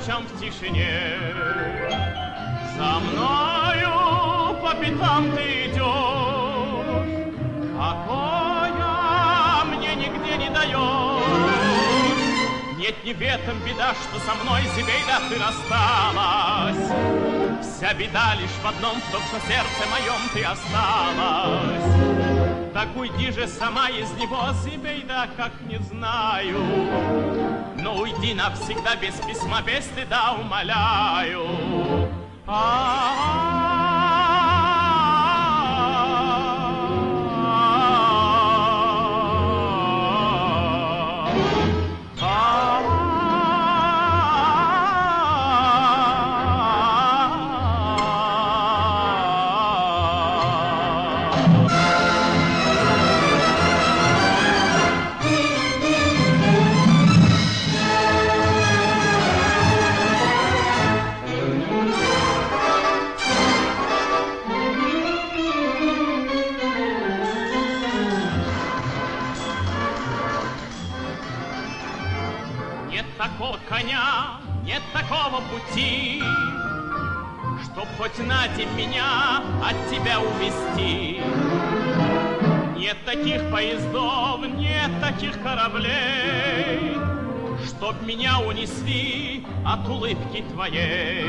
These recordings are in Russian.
ночам в тишине. За мною по пятам ты идешь, покоя мне нигде не даешь. Нет, не в этом беда, что со мной, Зибейда, ты рассталась. Вся беда лишь в одном, в том, что сердце моем ты осталась. Так уйди же сама из него, Зибейда, как не знаю. Но уйди навсегда без письма, без стыда, умоляю. Нет улыбки твоей.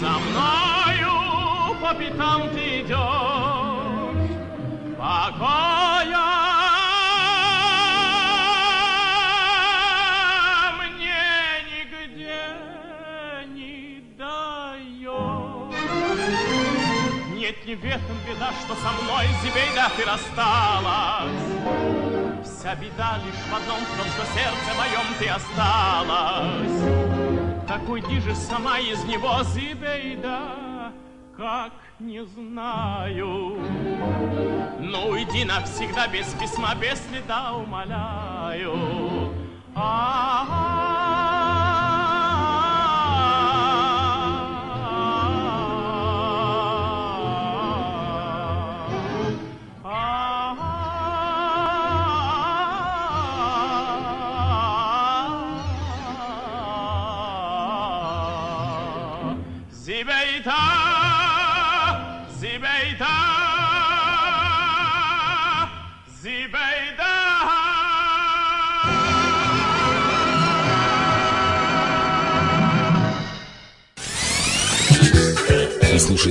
За мною по пятам ты идешь, покоя. Нет, не в этом беда, что со мной, Зибейда, ты рассталась. Вся беда лишь в одном, в том, что сердце моем ты осталась. Так уйди же сама из него, Зибейда, как не знаю. Ну уйди навсегда без письма, без следа, умоляю. Zibeyta,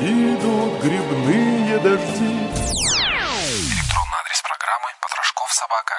идут грибные дожди. Электронный адрес программы потрошков собака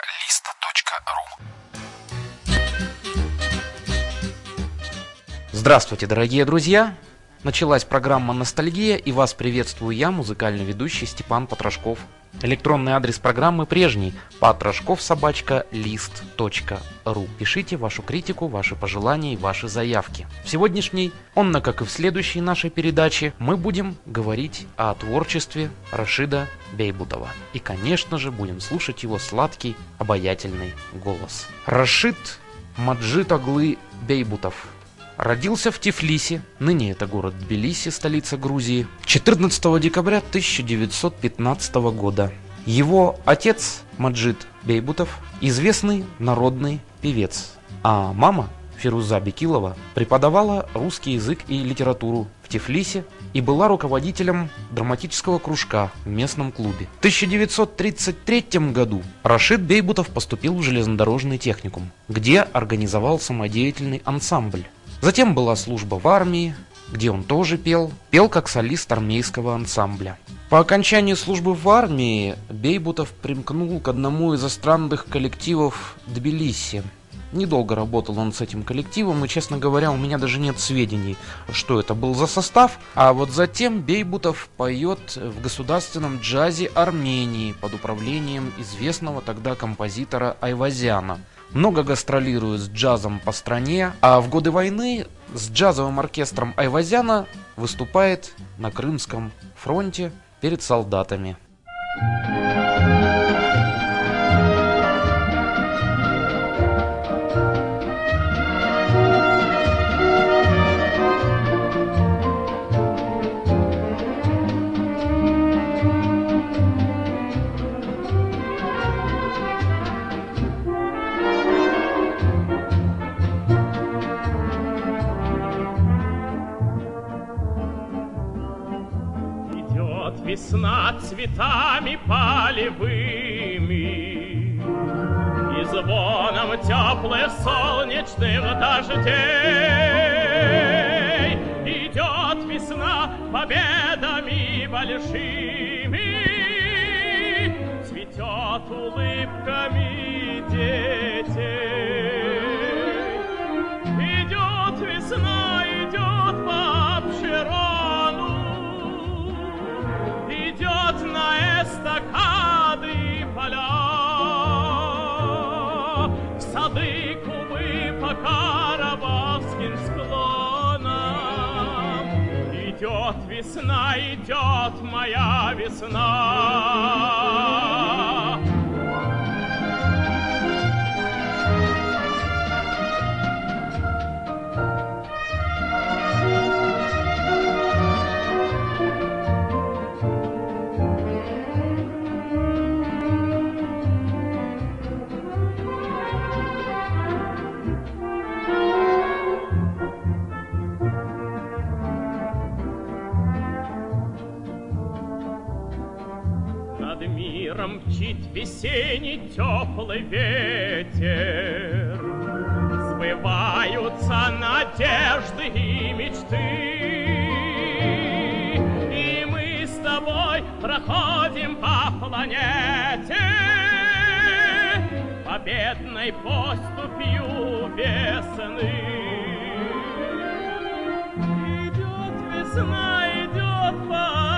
Здравствуйте, дорогие друзья! Началась программа «Ностальгия» и вас приветствую я, музыкальный ведущий Степан Потрошков. Электронный адрес программы прежний – потрошковсобачка.лист.ру. Пишите вашу критику, ваши пожелания и ваши заявки. В сегодняшней, он, как и в следующей нашей передаче, мы будем говорить о творчестве Рашида Бейбутова. И, конечно же, будем слушать его сладкий, обаятельный голос. Рашид Маджид Аглы Бейбутов – Родился в Тифлисе, ныне это город Тбилиси, столица Грузии, 14 декабря 1915 года. Его отец Маджид Бейбутов – известный народный певец, а мама Фируза Бекилова преподавала русский язык и литературу в Тифлисе и была руководителем драматического кружка в местном клубе. В 1933 году Рашид Бейбутов поступил в железнодорожный техникум, где организовал самодеятельный ансамбль. Затем была служба в армии, где он тоже пел, пел как солист армейского ансамбля. По окончании службы в армии Бейбутов примкнул к одному из иностранных коллективов Тбилиси. Недолго работал он с этим коллективом, и, честно говоря, у меня даже нет сведений, что это был за состав. А вот затем Бейбутов поет в государственном джазе Армении под управлением известного тогда композитора Айвазяна. Много гастролирует с джазом по стране, а в годы войны с джазовым оркестром Айвазяна выступает на Крымском фронте перед солдатами. весна цветами полевыми. И звоном теплых солнечных дождей Идет весна победами большими. Цветет улыбками детей весна, идет моя весна. Мчит весенний теплый ветер. Сбываются надежды и мечты. И мы с тобой проходим по планете Победной поступью весны. Идет весна, идет по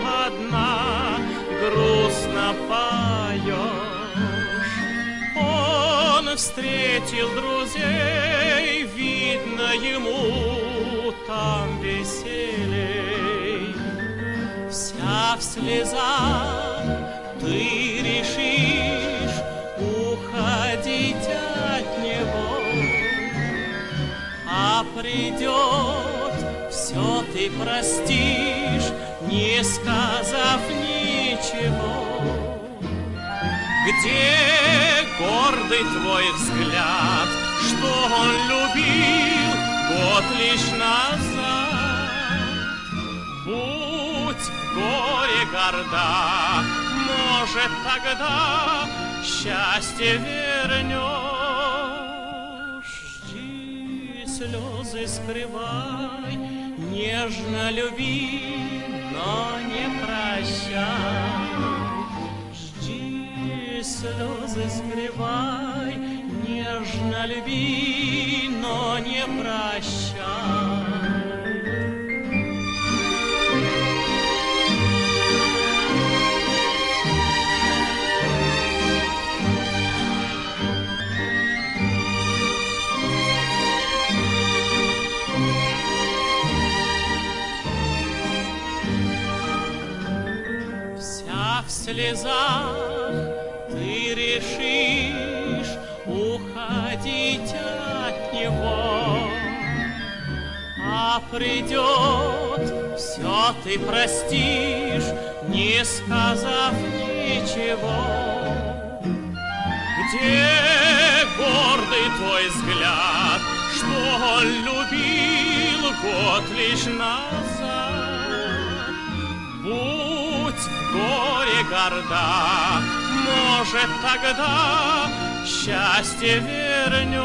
одна, грустно поешь? Он встретил друзей, видно ему там веселей. Вся в слезах ты решишь уходить от него а придет, все ты простишь, не сказав ничего. Где гордый твой взгляд, что он любил год лишь назад? Будь горе горда, может тогда счастье вернешь. Слезы скрывай, нежно люби, но не прощай. Жди, слезы скрывай, нежно люби, но не прощай. В слезах ты решишь уходить от него, а придет, все ты простишь, не сказав ничего. Где гордый твой взгляд, что любил год лишь назад? Горе горда, может тогда счастье вернешь.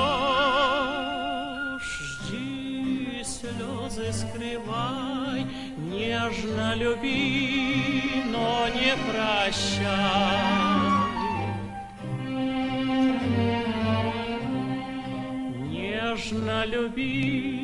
Жди, слезы скрывай, нежно люби, но не прощай. Нежно люби,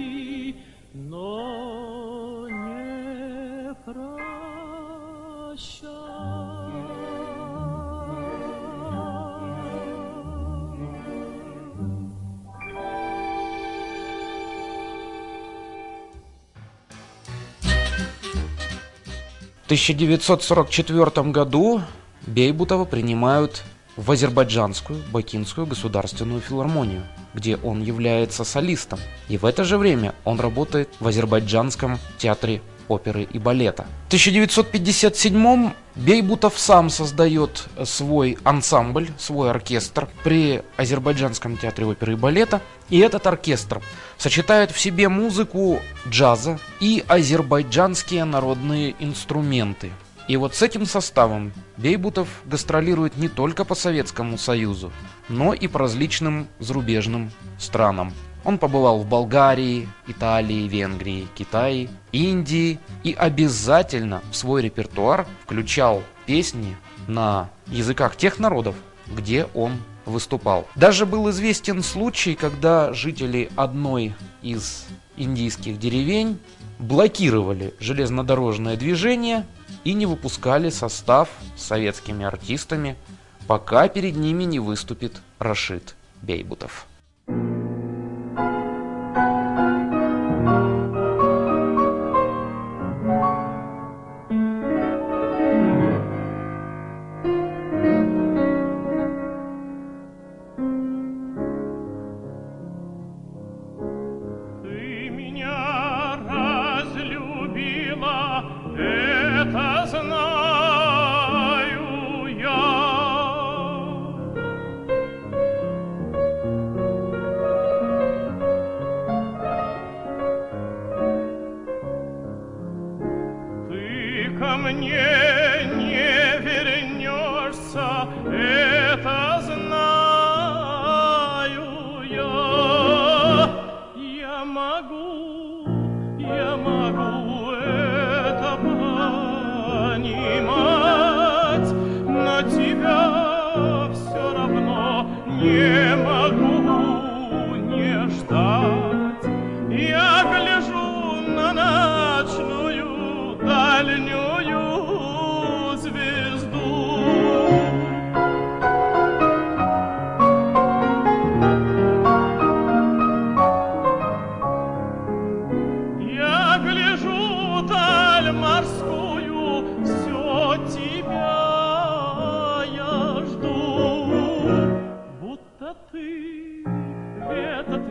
1944 году Бейбутова принимают в Азербайджанскую Бакинскую государственную филармонию, где он является солистом. И в это же время он работает в Азербайджанском театре оперы и балета. В 1957 Бейбутов сам создает свой ансамбль, свой оркестр при Азербайджанском театре оперы и балета. И этот оркестр сочетает в себе музыку джаза и азербайджанские народные инструменты. И вот с этим составом Бейбутов гастролирует не только по Советскому Союзу, но и по различным зарубежным странам. Он побывал в Болгарии, Италии, Венгрии, Китае, Индии и обязательно в свой репертуар включал песни на языках тех народов, где он выступал. Даже был известен случай, когда жители одной из индийских деревень блокировали железнодорожное движение и не выпускали состав с советскими артистами, пока перед ними не выступит Рашид Бейбутов.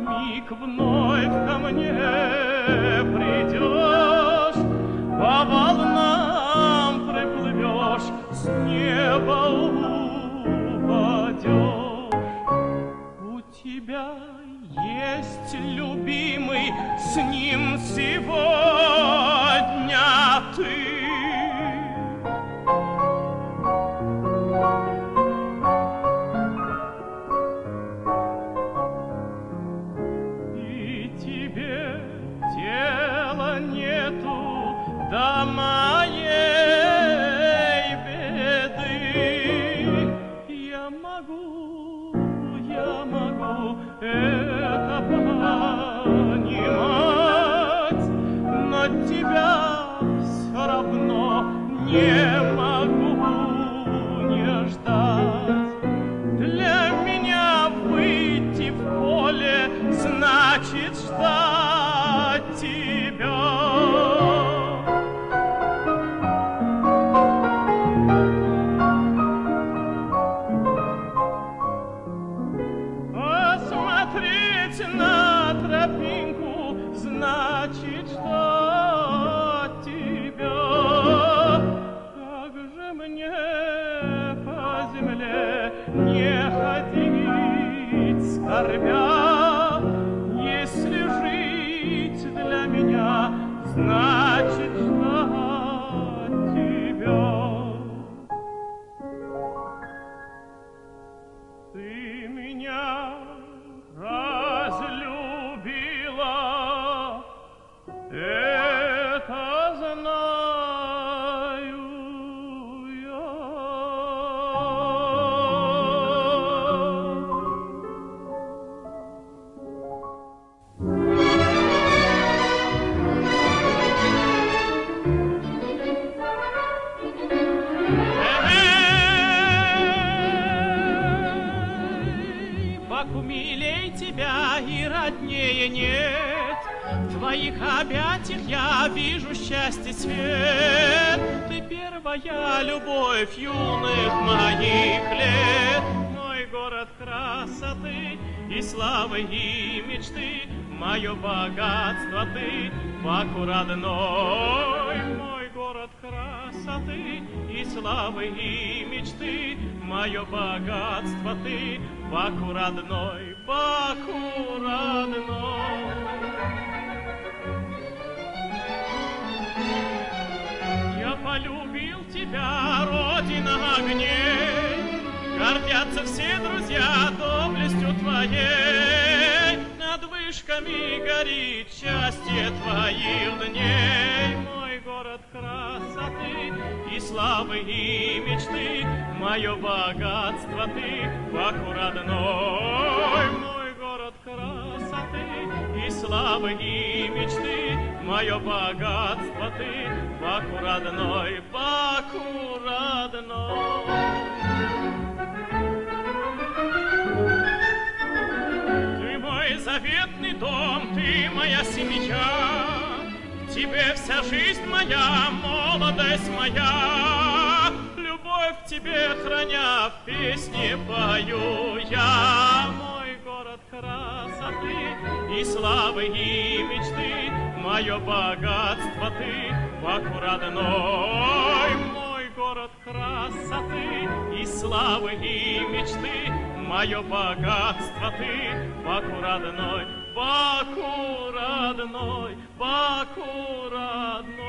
миг вновь ко мне придешь, по волнам приплывешь, с неба упадешь. У тебя есть любимый, с ним Yeah. Меня объятиях я вижу счастье свет. Ты первая любовь юных моих лет. Мой город красоты и славы и мечты. Мое богатство ты, Баку родной. Мой город красоты и славы и мечты. Мое богатство ты, Баку родной, Баку родной. Полюбил тебя, Родина огней, Гордятся все друзья доблестью твоей. Над вышками горит счастье твоих дней. Мой город красоты и славы и мечты, Мое богатство ты, Баку родной. Мой город красоты и славы и мечты, Мое богатство ты, Баку родной, Баку родной. Ты мой заветный дом, ты моя семья, тебе вся жизнь моя, молодость моя. Любовь к тебе храня, в песне пою я. Мой город красоты и славы и мечты, Мое богатство ты, Баку родной. Мой город красоты и славы и мечты, Мое богатство ты, Баку родной, Баку родной, Баку родной.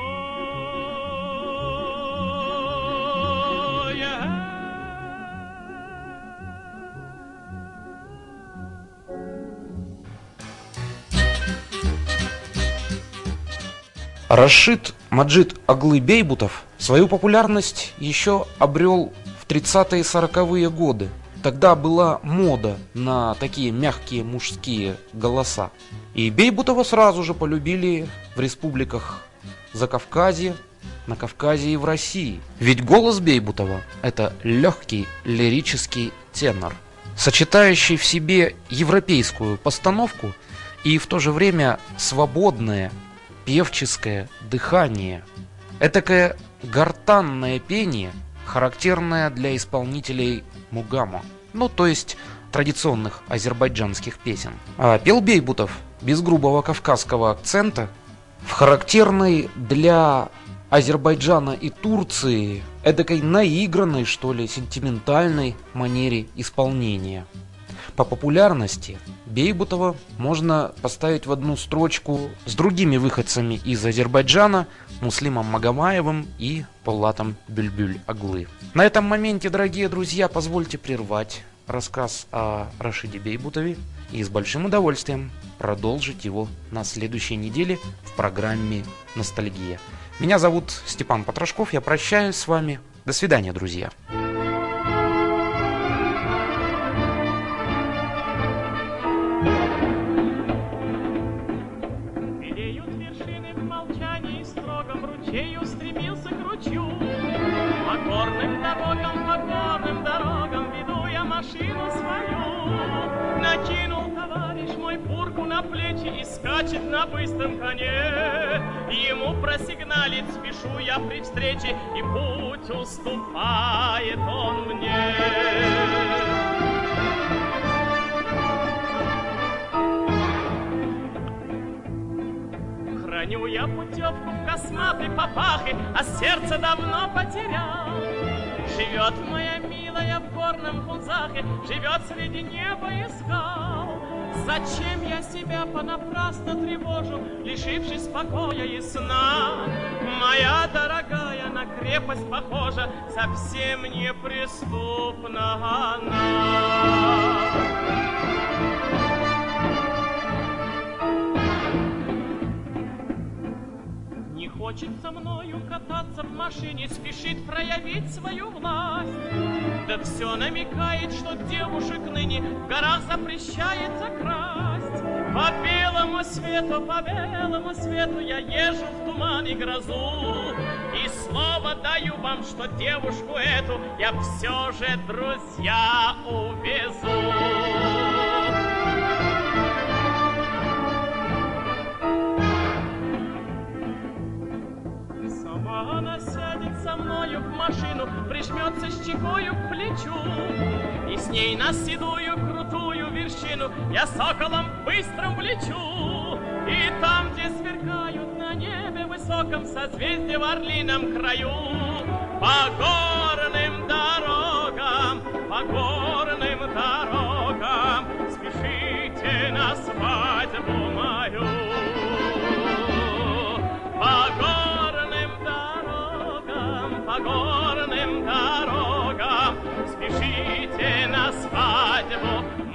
Рашид Маджид Аглы Бейбутов свою популярность еще обрел в 30-е и 40-е годы. Тогда была мода на такие мягкие мужские голоса. И Бейбутова сразу же полюбили в республиках Закавказья, на Кавказе и в России. Ведь голос Бейбутова – это легкий лирический тенор, сочетающий в себе европейскую постановку и в то же время свободное певческое дыхание. Этакое гортанное пение, характерное для исполнителей мугама, ну то есть традиционных азербайджанских песен. А пел Бейбутов без грубого кавказского акцента, в характерной для Азербайджана и Турции эдакой наигранной, что ли, сентиментальной манере исполнения. По популярности Бейбутова можно поставить в одну строчку с другими выходцами из Азербайджана, Муслимом Магомаевым и Палатом Бюльбюль-Аглы. На этом моменте, дорогие друзья, позвольте прервать рассказ о Рашиде Бейбутове и с большим удовольствием продолжить его на следующей неделе в программе «Ностальгия». Меня зовут Степан Потрошков, я прощаюсь с вами. До свидания, друзья. На быстром коне. Ему просигналить спешу я при встрече, и путь уступает он мне. Храню я путевку в косматой папахе, а сердце давно потерял. Живет моя милая в горном Кунзахе, живет среди неба и скал. Зачем я себя понапрасну тревожу, лишившись покоя и сна? Моя дорогая на крепость похожа, совсем неприступна она. Хочет со мною кататься в машине, спешит проявить свою власть. Да все намекает, что девушек ныне в горах запрещается красть. По белому свету, по белому свету я езжу в туман и грозу. И слово даю вам, что девушку эту я все же, друзья, увезу. Она сядет со мною в машину, прижмется щекою к плечу, И с ней на седую крутую вершину я соколом быстрым влечу. И там, где сверкают на небе высоком созвездие в орлином краю, По горным дорогам, по горным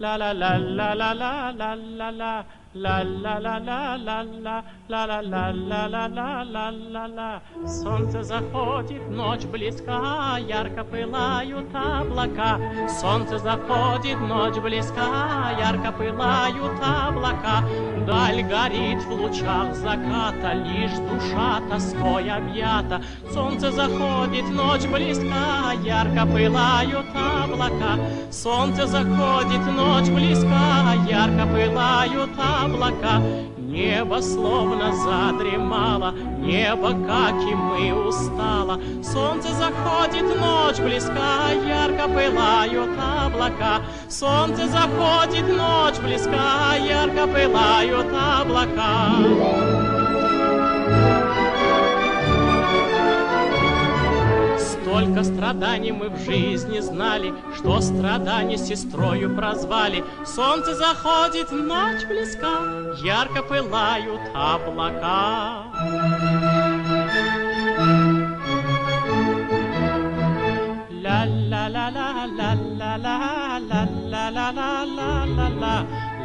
la la la Солнце заходит, ночь близка, ярко пылают облака. Солнце заходит, ночь близка, ярко пылают облака. Даль горит в лучах заката, лишь душа тоской объята. Солнце заходит, ночь близка, ярко пылают облака. Солнце заходит, ночь близка, ярко пылают облака. Небо словно задремало, небо, как и мы, устало. Солнце заходит, ночь близка, ярко пылают облака. Солнце заходит, ночь близка, ярко пылают облака. Столько страданий мы в жизни знали, Что страдания сестрою прозвали. Солнце заходит, ночь близка, Ярко пылают облака. Ла-ла-ла-ла-ла-ла-ла-ла-ла-ла-ла La la la la la